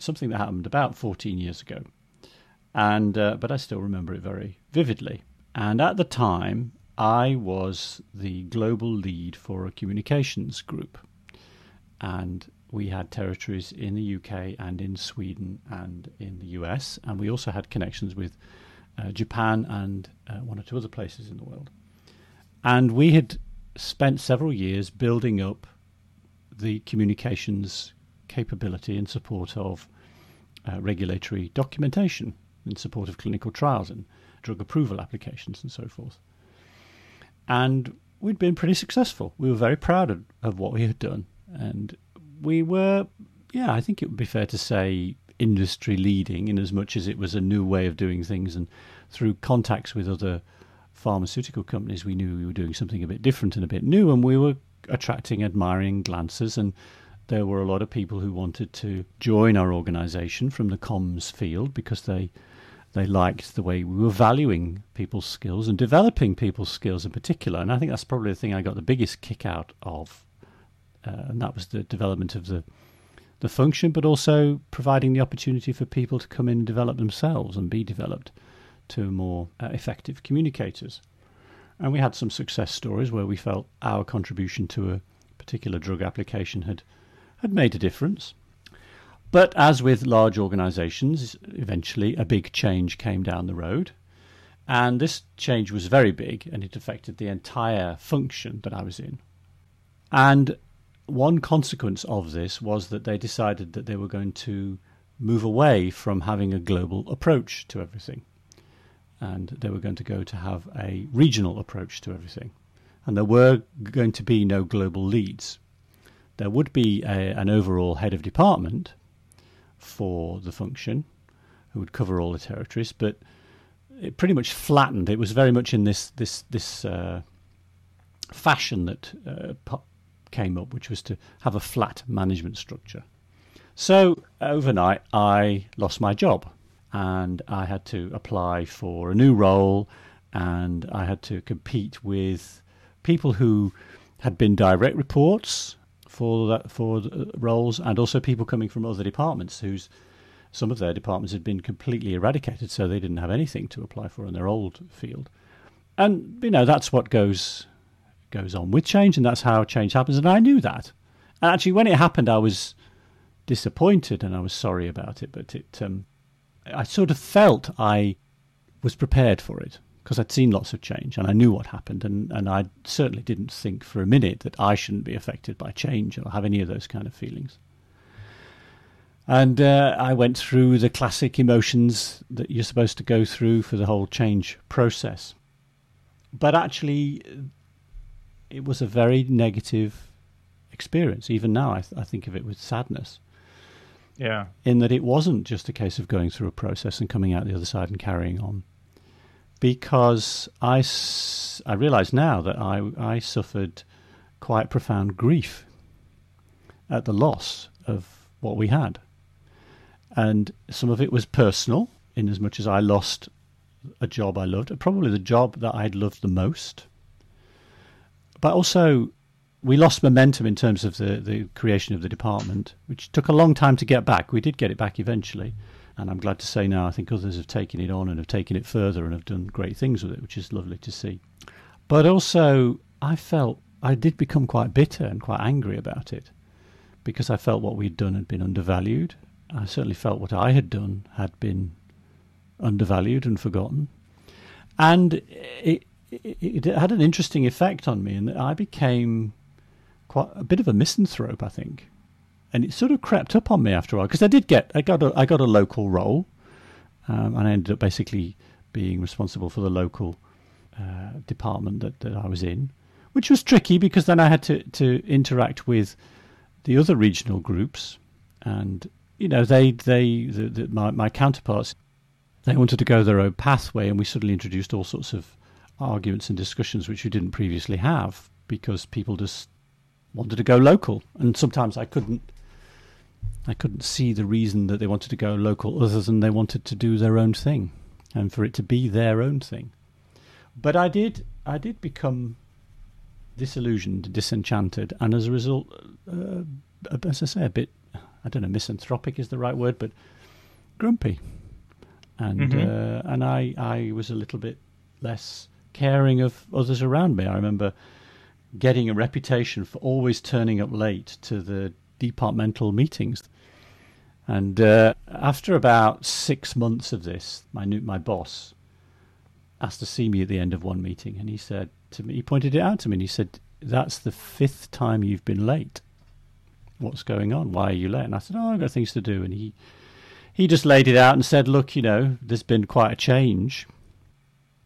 something that happened about 14 years ago. And uh, but I still remember it very vividly. And at the time, I was the global lead for a communications group, and we had territories in the UK and in Sweden and in the US, and we also had connections with uh, Japan and uh, one or two other places in the world. And we had spent several years building up the communications capability in support of uh, regulatory documentation, in support of clinical trials and drug approval applications and so forth. And we'd been pretty successful. We were very proud of, of what we had done. And we were, yeah, I think it would be fair to say industry leading in as much as it was a new way of doing things. And through contacts with other pharmaceutical companies, we knew we were doing something a bit different and a bit new. And we were attracting admiring glances. And there were a lot of people who wanted to join our organization from the comms field because they they liked the way we were valuing people's skills and developing people's skills in particular. And I think that's probably the thing I got the biggest kick out of uh, and that was the development of the the function, but also providing the opportunity for people to come in and develop themselves and be developed to more uh, effective communicators. And we had some success stories where we felt our contribution to a particular drug application had had made a difference. But as with large organizations, eventually a big change came down the road. And this change was very big and it affected the entire function that I was in. And one consequence of this was that they decided that they were going to move away from having a global approach to everything. And they were going to go to have a regional approach to everything. And there were going to be no global leads. There would be a, an overall head of department for the function who would cover all the territories, but it pretty much flattened. It was very much in this this this uh, fashion that uh, came up, which was to have a flat management structure. So overnight, I lost my job and I had to apply for a new role and I had to compete with people who had been direct reports for that, for roles and also people coming from other departments whose some of their departments had been completely eradicated so they didn't have anything to apply for in their old field and you know that's what goes goes on with change, and that's how change happens. And I knew that. And actually, when it happened, I was disappointed and I was sorry about it. But it, um, I sort of felt I was prepared for it because I'd seen lots of change and I knew what happened. And, and I certainly didn't think for a minute that I shouldn't be affected by change or have any of those kind of feelings. And uh, I went through the classic emotions that you're supposed to go through for the whole change process. But actually, it was a very negative experience. Even now, I, th- I think of it with sadness. Yeah. In that it wasn't just a case of going through a process and coming out the other side and carrying on. Because I, I realize now that I, I suffered quite profound grief at the loss of what we had. And some of it was personal, in as much as I lost a job I loved, probably the job that I'd loved the most but also we lost momentum in terms of the, the creation of the department, which took a long time to get back. We did get it back eventually, and I'm glad to say now I think others have taken it on and have taken it further and have done great things with it, which is lovely to see. But also, I felt I did become quite bitter and quite angry about it because I felt what we'd done had been undervalued. I certainly felt what I had done had been undervalued and forgotten. And it, it, it had an interesting effect on me, and I became quite a bit of a misanthrope, I think. And it sort of crept up on me after a while because I did get I got a I got a local role, um, and I ended up basically being responsible for the local uh, department that, that I was in, which was tricky because then I had to to interact with the other regional groups, and you know they they the, the, my my counterparts they wanted to go their own pathway, and we suddenly introduced all sorts of arguments and discussions which we didn't previously have because people just wanted to go local, and sometimes I couldn't. I couldn't see the reason that they wanted to go local other than they wanted to do their own thing, and for it to be their own thing. But I did, I did become disillusioned, disenchanted, and as a result, uh, as I say, a bit I don't know, misanthropic is the right word, but grumpy. And Mhm. uh, and I I was a little bit less caring of others around me. I remember getting a reputation for always turning up late to the departmental meetings. And uh, after about six months of this, my new, my boss asked to see me at the end of one meeting, and he said to me, he pointed it out to me, and he said, "That's the fifth time you've been late. What's going on? Why are you late?" And I said, "Oh, I've got things to do." And he he just laid it out and said, "Look, you know, there's been quite a change.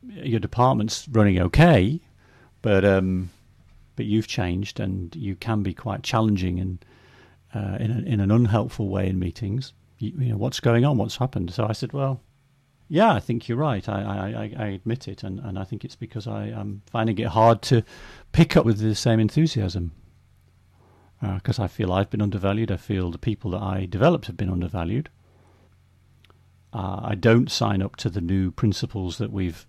Your department's running okay, but um, but you've changed, and you can be quite challenging and." Uh, in, a, in an unhelpful way in meetings. You, you know, what's going on? What's happened? So I said, well, yeah, I think you're right. I, I, I, admit it, and, and I think it's because I, I'm finding it hard to pick up with the same enthusiasm. Because I feel I've been undervalued. I feel the people that I developed have been undervalued. Uh, I don't sign up to the new principles that we've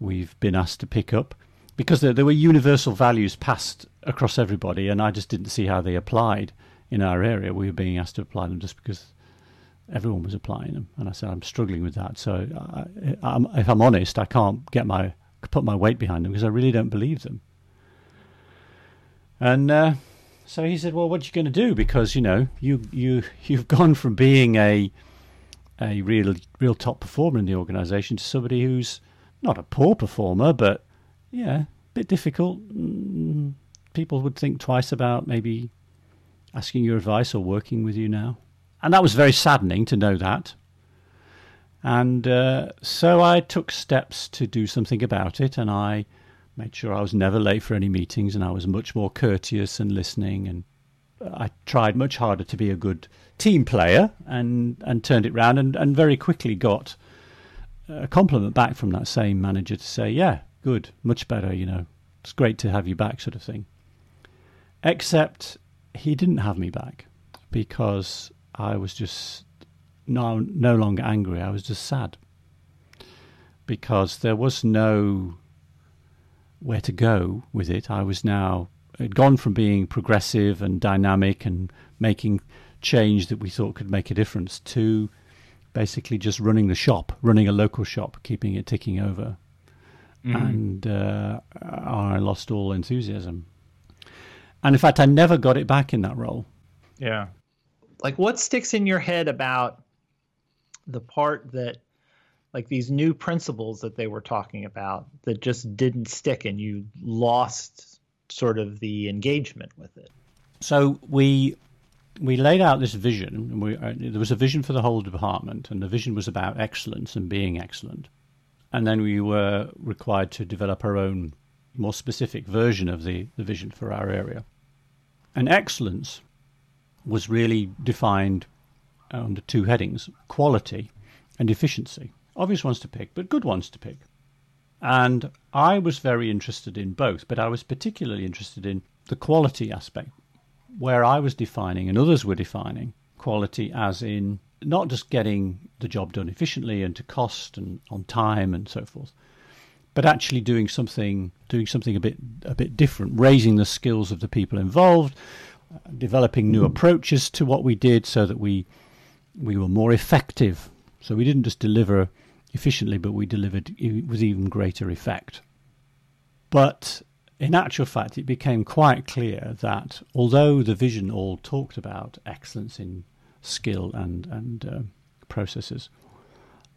we've been asked to pick up because there, there were universal values passed across everybody, and I just didn't see how they applied in our area. We were being asked to apply them just because everyone was applying them, and I said I'm struggling with that. So, I, I'm, if I'm honest, I can't get my put my weight behind them because I really don't believe them. And uh, so he said, "Well, what are you going to do? Because you know, you you you've gone from being a a real real top performer in the organisation to somebody who's not a poor performer, but yeah, a bit difficult. Mm, People would think twice about maybe asking your advice or working with you now. And that was very saddening to know that. And uh, so I took steps to do something about it, and I made sure I was never late for any meetings, and I was much more courteous and listening. And I tried much harder to be a good team player, and and turned it round, and, and very quickly got a compliment back from that same manager to say, "Yeah, good, much better. You know, it's great to have you back," sort of thing. Except he didn't have me back because I was just no no longer angry. I was just sad because there was no where to go with it. I was now had gone from being progressive and dynamic and making change that we thought could make a difference to basically just running the shop, running a local shop, keeping it ticking over. Mhm. And uh, I lost all enthusiasm. And in fact, I never got it back in that role. Yeah. Like what sticks in your head about the part that like these new principles that they were talking about that just didn't stick and you lost sort of the engagement with it. So we we laid out this vision. And we, uh, there was a vision for the whole department, and the vision was about excellence and being excellent. And then we were required to develop our own more specific version of the, the vision for our area. And excellence was really defined uh, under two headings quality and efficiency. Obvious ones to pick, but good ones to pick. And I was very interested in both, but I was particularly interested in the quality aspect, where I was defining and others were defining quality as in not just getting the job done efficiently and to cost and on time and so forth, but actually doing something doing something a bit a bit different, raising the skills of the people involved, developing new approaches to what we did so that we we were more effective. So we didn't just deliver efficiently, but we delivered with even greater effect. But in actual fact, it became quite clear that although the vision all talked about excellence in skill and and uh, processes,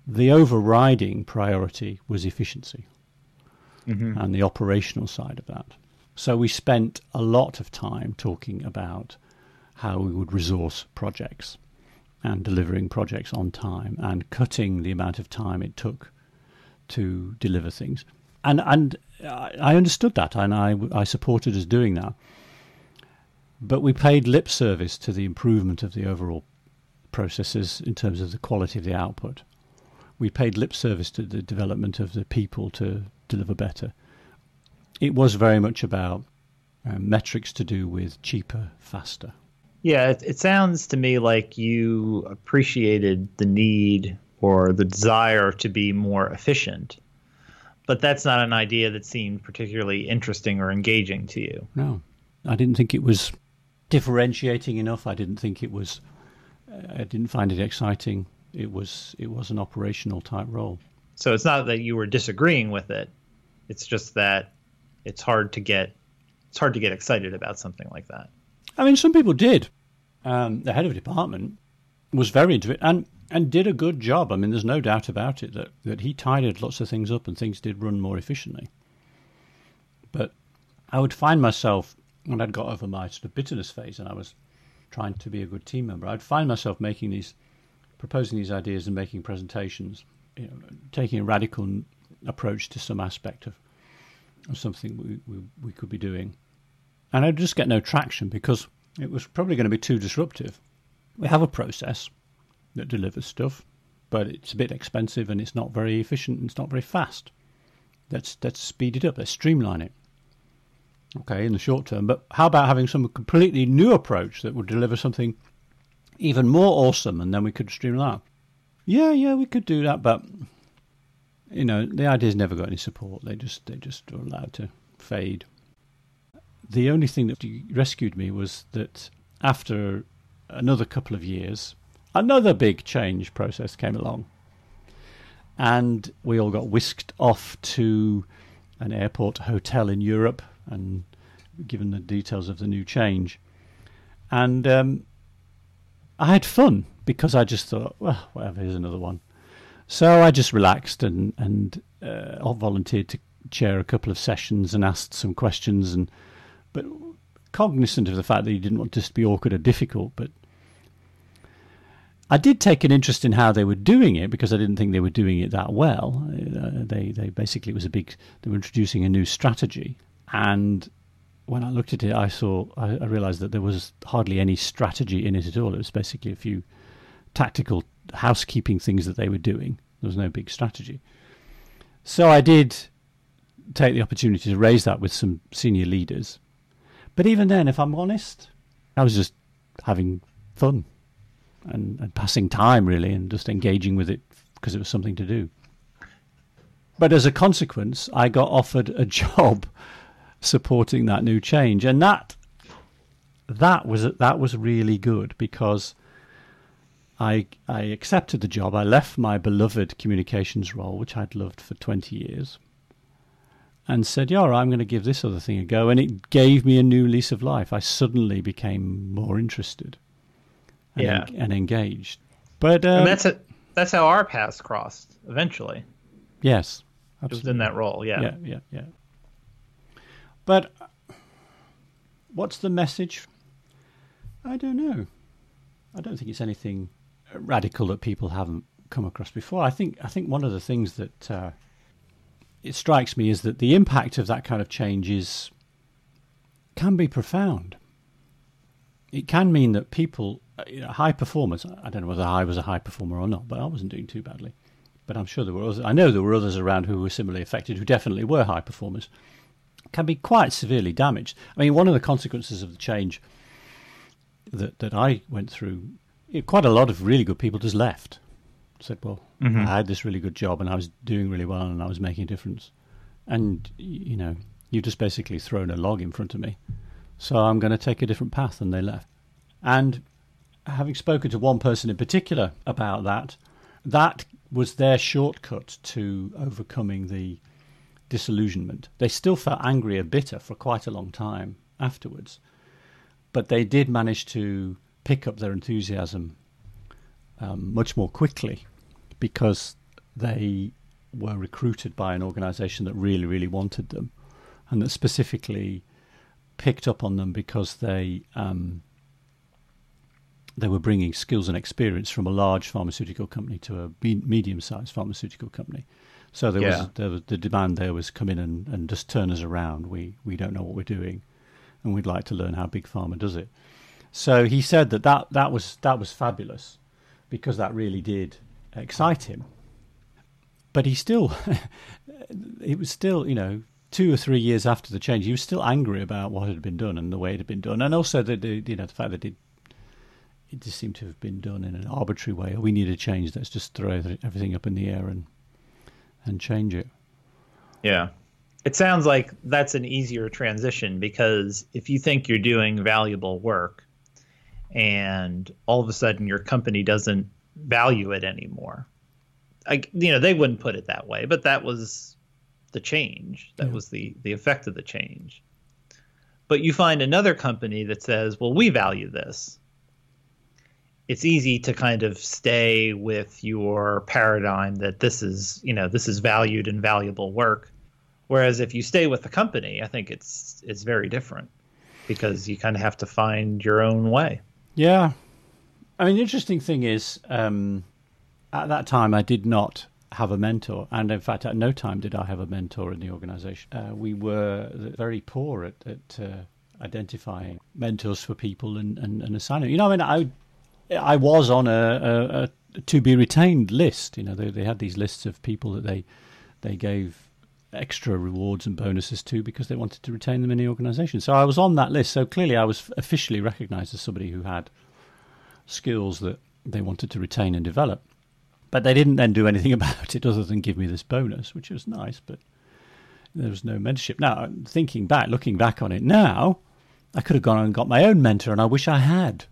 the overriding priority was efficiency Mm-hmm. and the operational side of that. So we spent a lot of time talking about how we would resource projects and delivering projects on time and cutting the amount of time it took to deliver things. And and I understood that and I, I supported us doing that. But we paid lip service to the improvement of the overall processes in terms of the quality of the output. We paid lip service to the development of the people to deliver better. It was very much about um, metrics to do with cheaper, faster. Yeah, it, it sounds to me like you appreciated the need or the desire to be more efficient, but that's not an idea that seemed particularly interesting or engaging to you. No, I didn't think it was differentiating enough. I didn't think it was I didn't find it exciting. It was it was an operational type role. So it's not that you were disagreeing with it. It's just that it's hard to get it's hard to get excited about something like that. I mean, some people did. Um, the head of department was very into it and and did a good job. I mean, there's no doubt about it that that he tidied lots of things up and things did run more efficiently. But I would find myself when I'd got over my sort of bitterness phase and I was trying to be a good team member, I'd find myself making these, proposing these ideas and making presentations, you know, taking a radical approach to some aspect of, of something we, we, we could be doing. And I'd just get no traction because it was probably going to be too disruptive. We have a process that delivers stuff, but it's a bit expensive and it's not very efficient and it's not very fast. Let's let's speed it up. Let's streamline it okay, in the short term. But how about having some completely new approach that would deliver something even more awesome, and then we could streamline? Yeah, yeah, we could do that, but you know, the ideas never got any support. They just they just were allowed to fade. The only thing that rescued me was that after another couple of years, another big change process came along. And we all got whisked off to an airport hotel in Europe and given the details of the new change. And um, I had fun because I just thought, well, whatever, here's another one. So I just relaxed and and uh, volunteered to chair a couple of sessions and asked some questions and but cognizant of the fact that you didn't want this to be awkward or difficult, but I did take an interest in how they were doing it because I didn't think they were doing it that well. Uh, they they basically it was a big they were introducing a new strategy and when I looked at it, I saw I, I realised that there was hardly any strategy in it at all. It was basically a few tactical housekeeping things that they were doing. There was no big strategy. So I did take the opportunity to raise that with some senior leaders. But even then, if I'm honest, I was just having fun and, and passing time really and just engaging with it because it was something to do. But as a consequence, I got offered a job supporting that new change, and that that was that was really good because I I accepted the job. I left my beloved communications role, which I'd loved for twenty years, and said, "Yeah, I'm going to give this other thing a go." And it gave me a new lease of life. I suddenly became more interested, and, yeah, en- and engaged. But um, and that's it. That's how our paths crossed eventually. Yes, absolutely. was in that role. Yeah, yeah, yeah, yeah. But what's the message? I don't know. I don't think it's anything radical that people haven't come across before. I think I think one of the things that uh, it strikes me is that the impact of that kind of change is can be profound. It can mean that people, uh, you know, high performers. I don't know whether I was a high performer or not, but I wasn't doing too badly. But I'm sure there were others. I know there were others around who were similarly affected, who definitely were high performers can be quite severely damaged. I mean, one of the consequences of the change that that I went through, quite a lot of really good people just left. Said, "Well, mm-hmm. I had this really good job, and I was doing really well, and I was making a difference." And you know, you've just basically thrown a log in front of me, so I'm going to take a different path, and they left. And having spoken to one person in particular about that, that was their shortcut to overcoming the disillusionment. They still felt angry and bitter for quite a long time afterwards, but they did manage to pick up their enthusiasm um, much more quickly because they were recruited by an organization that really, really wanted them and that specifically picked up on them because they um, they were bringing skills and experience from a large pharmaceutical company to a medium-sized pharmaceutical company. So there yeah. was the, the demand there was come in and, and just turn us around. We we don't know what we're doing, and we'd like to learn how big pharma does it. So he said that that, that was that was fabulous, because that really did excite him. But he still, it was still you know two or three years after the change, he was still angry about what had been done and the way it had been done, and also the, the you know the fact that it it just seemed to have been done in an arbitrary way. We need a change. Let's just throw everything up in the air and and change it. Yeah. It sounds like that's an easier transition because if you think you're doing valuable work and all of a sudden your company doesn't value it anymore. I, you know, they wouldn't put it that way, but that was the change. That yeah. was the the effect of the change. But you find another company that says, "Well, we value this." It's easy to kind of stay with your paradigm that this is, you know, this is valued and valuable work. Whereas if you stay with the company, I think it's it's very different because you kind of have to find your own way. Yeah, I mean, the interesting thing is, um, at that time, I did not have a mentor, and in fact, at no time did I have a mentor in the organisation. Uh, we were very poor at, at uh, identifying mentors for people and, and, and assigning. You know, I mean, I I was on a, a, a to be retained list. You know, they, they had these lists of people that they they gave extra rewards and bonuses too because they wanted to retain them in the organisation. So I was on that list. So clearly, I was officially recognised as somebody who had skills that they wanted to retain and develop. But they didn't then do anything about it other than give me this bonus, which was nice. But there was no mentorship. Now, thinking back, looking back on it now, I could have gone and got my own mentor, and I wish I had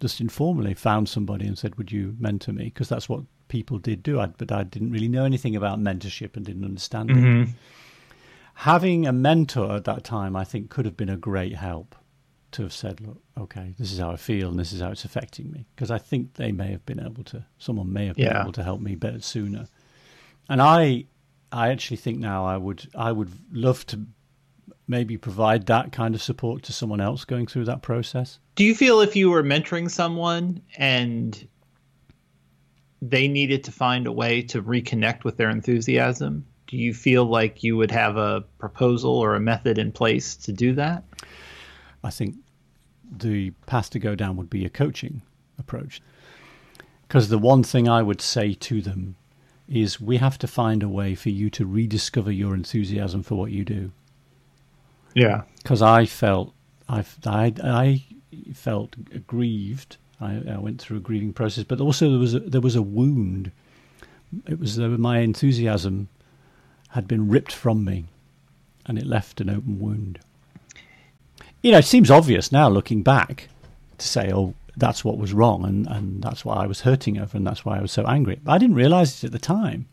just informally found somebody and said, "Would you mentor me?" Because that's what people did do. I, but I didn't really know anything about mentorship and didn't understand mm-hmm. it. Having a mentor at that time, I think, could have been a great help to have said, "Look, okay, this is how I feel and this is how it's affecting me." Because I think they may have been able to, someone may have been yeah. able to help me better sooner. And I, I actually think now I would, I would love to maybe provide that kind of support to someone else going through that process. Do you feel if you were mentoring someone and they needed to find a way to reconnect with their enthusiasm, do you feel like you would have a proposal or a method in place to do that? I think the path to go down would be a coaching approach. Because the one thing I would say to them is we have to find a way for you to rediscover your enthusiasm for what you do. Yeah. Because I felt I, I, I felt grieved I, I, went through a grieving process, but also there was a, there was a wound. It was my enthusiasm had been ripped from me, and it left an open wound. You know, it seems obvious now looking back to say, "Oh, that's what was wrong, and, and that's why I was hurting over, and that's why I was so angry." But I didn't realize it at the time.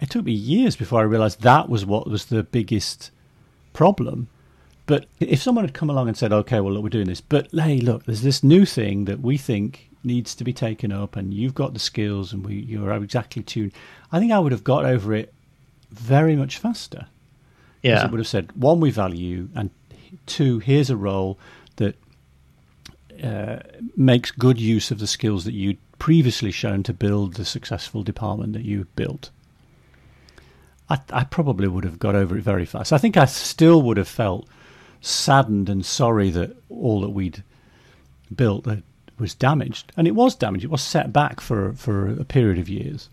It took me years before I realized that was what was the biggest problem but if someone had come along and said, okay, well, look, we're doing this, but hey, look, there's this new thing that we think needs to be taken up, and you've got the skills, and we, you're exactly tuned, I think I would have got over it very much faster. Yeah. It would have said, one, we value, and two, here's a role that uh, makes good use of the skills that you'd previously shown to build the successful department that you built. I, I, probably would have got over it very fast. I think I still would have felt saddened and sorry that all that we'd built was damaged, and it was damaged. It was set back for for a period of years.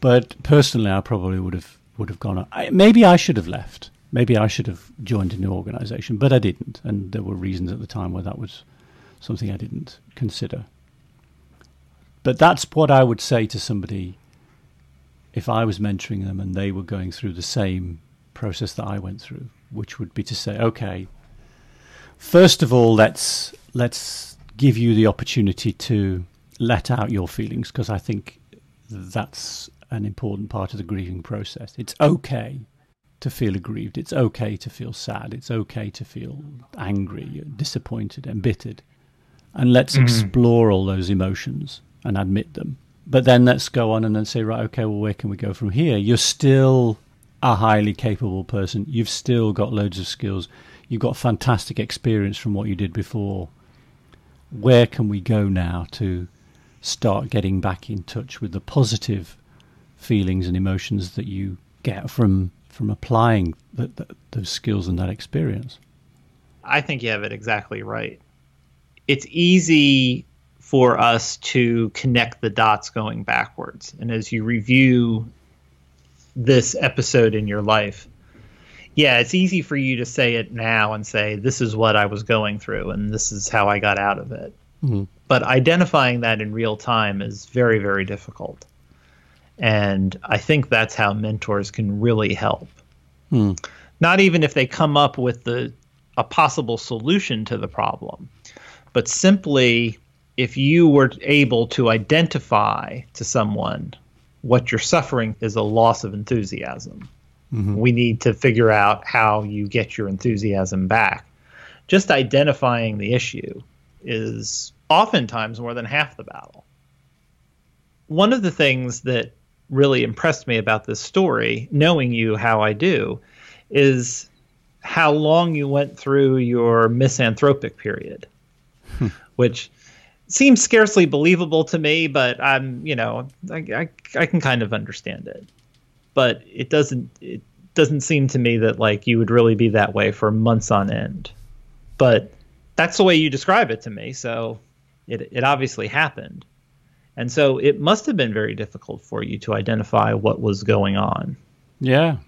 But personally, I probably would have would have gone. I, maybe I should have left. Maybe I should have joined a new organisation, but I didn't, and there were reasons at the time where that was something I didn't consider. But that's what I would say to somebody if I was mentoring them and they were going through the same process that I went through which would be to say, okay, first of all, let's let's give you the opportunity to let out your feelings because I think that's an important part of the grieving process. It's okay to feel aggrieved. It's okay to feel sad. It's okay to feel angry, disappointed, embittered. And let's mm-hmm. explore all those emotions and admit them. But then let's go on and then say, right, okay, well, where can we go from here? You're still a highly capable person. You've still got loads of skills. You've got fantastic experience from what you did before. Where can we go now to start getting back in touch with the positive feelings and emotions that you get from from applying the, the, those skills and that experience? I think you have it exactly right. It's easy for us to connect the dots going backwards. And as you review this episode in your life, yeah, it's easy for you to say it now and say, this is what I was going through and this is how I got out of it. Mm-hmm. But identifying that in real time is very, very difficult. And I think that's how mentors can really help. Mm. Not even if they come up with the a possible solution to the problem, but simply if you were able to identify to someone what you're suffering is a loss of enthusiasm. Mm-hmm. We need to figure out how you get your enthusiasm back. Just identifying the issue is oftentimes more than half the battle. One of the things that really impressed me about this story, knowing you how I do, is how long you went through your misanthropic period, hmm. which seems scarcely believable to me, but I'm, you know, I, I, I can kind of understand it. But it doesn't it doesn't seem to me that like you would really be that way for months on end. But that's the way you describe it to me, so it it obviously happened. And so it must have been very difficult for you to identify what was going on. Yeah.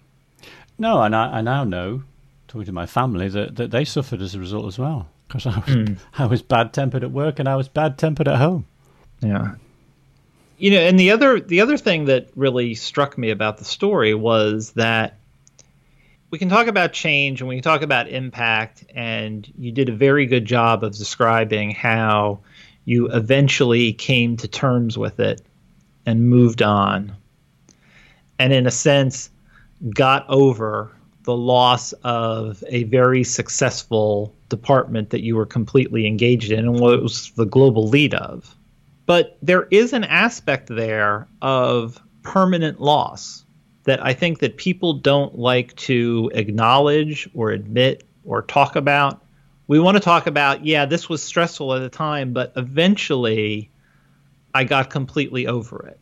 No, and I, I now know, talking to my family, that, that they suffered as a result as well. Because I was, mm. I was bad tempered at work and I was bad tempered at home. Yeah. You know, and the other the other thing that really struck me about the story was that we can talk about change and we can talk about impact, and you did a very good job of describing how you eventually came to terms with it and moved on. And in a sense, got over the loss of a very successful department that you were completely engaged in and was the global lead of. But there is an aspect there of permanent loss that I think that people don't like to acknowledge or admit or talk about we want to talk about, yeah, this was stressful at the time, but eventually I got completely over it.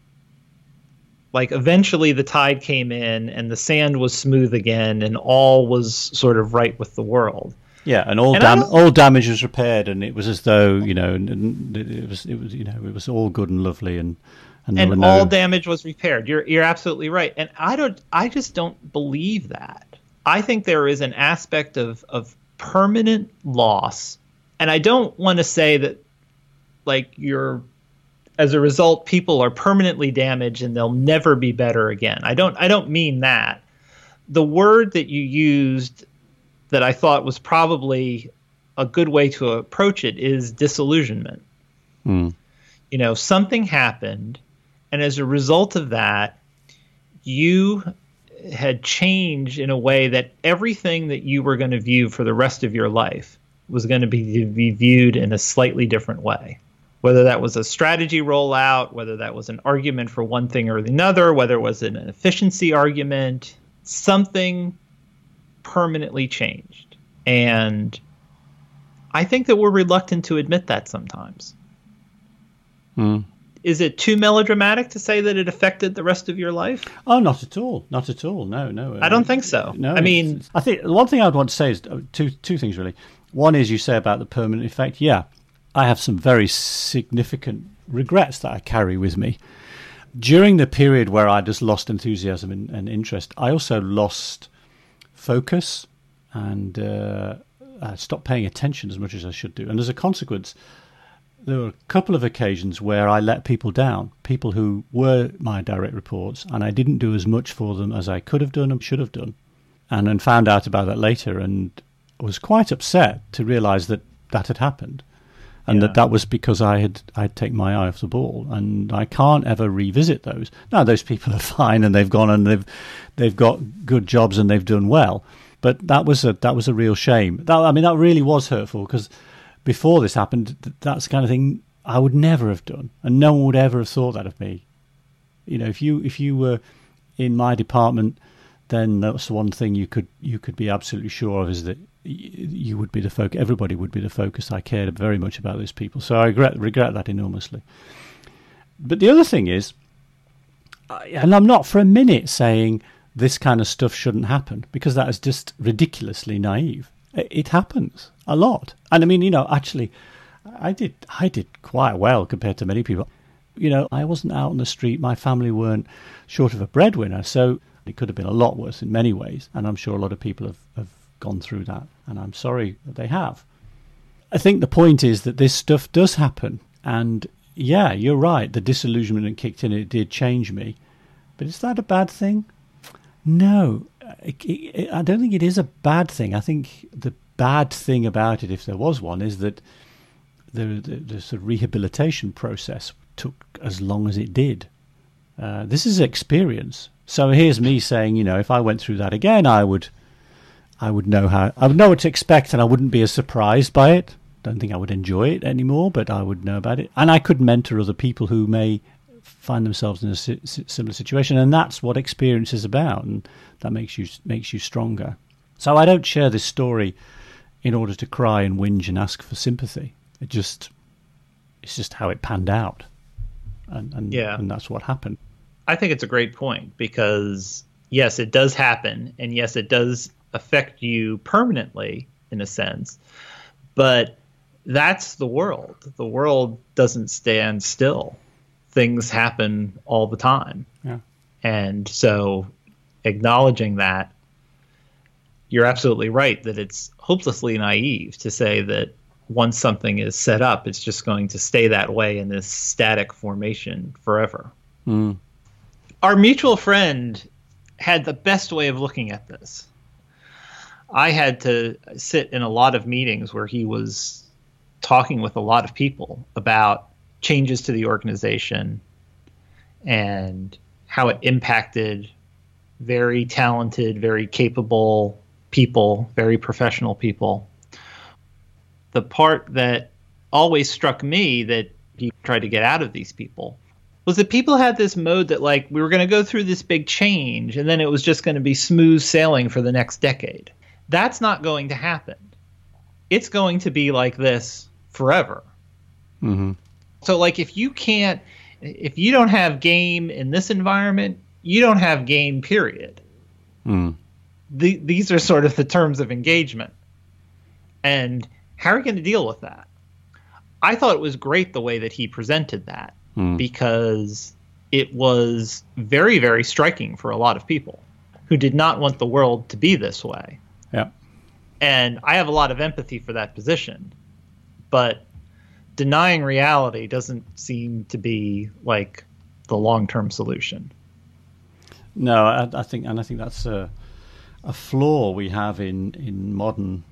Like eventually the tide came in and the sand was smooth again and all was sort of right with the world. Yeah, and all and dam- all damage was repaired, and it was as though you know it was it was you know it was all good and lovely, and and, and all no... damage was repaired. You're you're absolutely right, and I don't I just don't believe that. I think there is an aspect of of permanent loss. And I don't want to say that like you're as a result people are permanently damaged and they'll never be better again. I don't I don't mean that. The word that you used that I thought was probably a good way to approach it is disillusionment. Mm. You know, something happened and as a result of that you had changed in a way that everything that you were going to view for the rest of your life was going to be, be viewed in a slightly different way. Whether that was a strategy rollout, whether that was an argument for one thing or another, whether it was an efficiency argument, something permanently changed. And I think that we're reluctant to admit that sometimes. Hmm is it too melodramatic to say that it affected the rest of your life? Oh, not at all. Not at all. No, no. I don't think so. No. I mean, I think one thing I'd want to say is uh, two two things really. One is you say about the permanent effect. Yeah, I have some very significant regrets that I carry with me. During the period where I just lost enthusiasm and, and interest, I also lost focus and uh, I stopped paying attention as much as I should do. And as a consequence, there were a couple of occasions where I let people down, people who were my direct reports, and I didn't do as much for them as I could have done and should have done. And then found out about that later and was quite upset to realize that that had happened. And yeah. that that was because I had I'd taken my eye off the ball, and I can't ever revisit those. Now those people are fine, and they've gone and they've they've got good jobs and they've done well. But that was a that was a real shame. That I mean that really was hurtful because before this happened, that's the kind of thing I would never have done, and no one would ever have thought that of me. You know, if you if you were in my department, then that's the one thing you could you could be absolutely sure of is that you would be the focus. Everybody would be the focus. I cared very much about those people, so I regret regret that enormously. But the other thing is, and I'm not for a minute saying this kind of stuff shouldn't happen because that is just ridiculously naive. It happens a lot. And I mean, you know, actually, I did I did quite well compared to many people. You know, I wasn't out on the street. My family weren't short of a breadwinner, so it could have been a lot worse in many ways. And I'm sure a lot of people have, have gone through that, and I'm sorry that they have. I think the point is that this stuff does happen, and yeah, you're right. The disillusionment kicked in; it did change me. But is that a bad thing? No, it, it, I don't think it is a bad thing. I think the bad thing about it, if there was one, is that the, the, the sort of rehabilitation process took as long as it did. Uh, this is experience. So here's me saying, you know, if I went through that again, I would, I would know how, I would know what to expect, and I wouldn't be as surprised by it. Don't think I would enjoy it anymore, but I would know about it, and I could mentor other people who may find themselves in a si- similar situation, and that's what experience is about, and that makes you makes you stronger. So I don't share this story in order to cry and whinge and ask for sympathy. It just it's just how it panned out, and and, yeah. and that's what happened. I think it's a great point because yes, it does happen, and yes, it does affect you permanently in a sense, but that's the world. The world doesn't stand still. Things happen all the time. Yeah. And so acknowledging that you're absolutely right that it's hopelessly naive to say that once something is set up, it's just going to stay that way in this static formation forever. Mm. Our mutual friend had the best way of looking at this. I had to sit in a lot of meetings where he was talking with a lot of people about changes to the organization and how it impacted very talented, very capable people, very professional people. The part that always struck me that he tried to get out of these people was that people had this mode that like we were going to go through this big change and then it was just going to be smooth sailing for the next decade. That's not going to happen. It's going to be like this forever. Mm-hmm. So like if you can't if you don't have game in this environment, you don't have game period. Mm. The, these are sort of the terms of engagement. And how are you going to deal with that? I thought it was great the way that he presented that mm. because it was very, very striking for a lot of people who did not want the world to be this way. And I have a lot of empathy for that position. But denying reality doesn't seem to be like the long term solution. No, I, I, think, and I think that's a, a flaw we have in, in modern,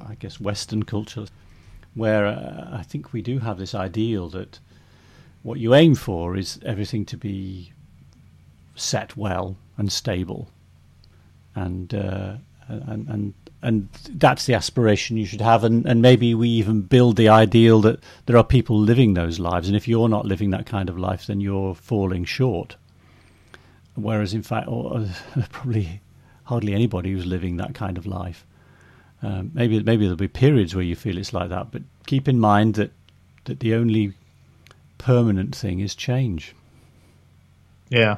I guess, Western culture, where uh, I think we do have this ideal that what you aim for is everything to be set well and stable, and uh, and and and that's the aspiration you should have. And, and maybe we even build the ideal that there are people living those lives. And if you're not living that kind of life then you're falling short. Whereas in fact or, probably hardly anybody who's living that kind of life. Um, maybe maybe there'll be periods where you feel it's like that but keep in mind that that the only permanent thing is change. Yeah.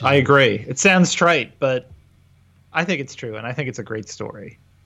I agree. It sounds trite, but I think it's true, and I think it's a great story.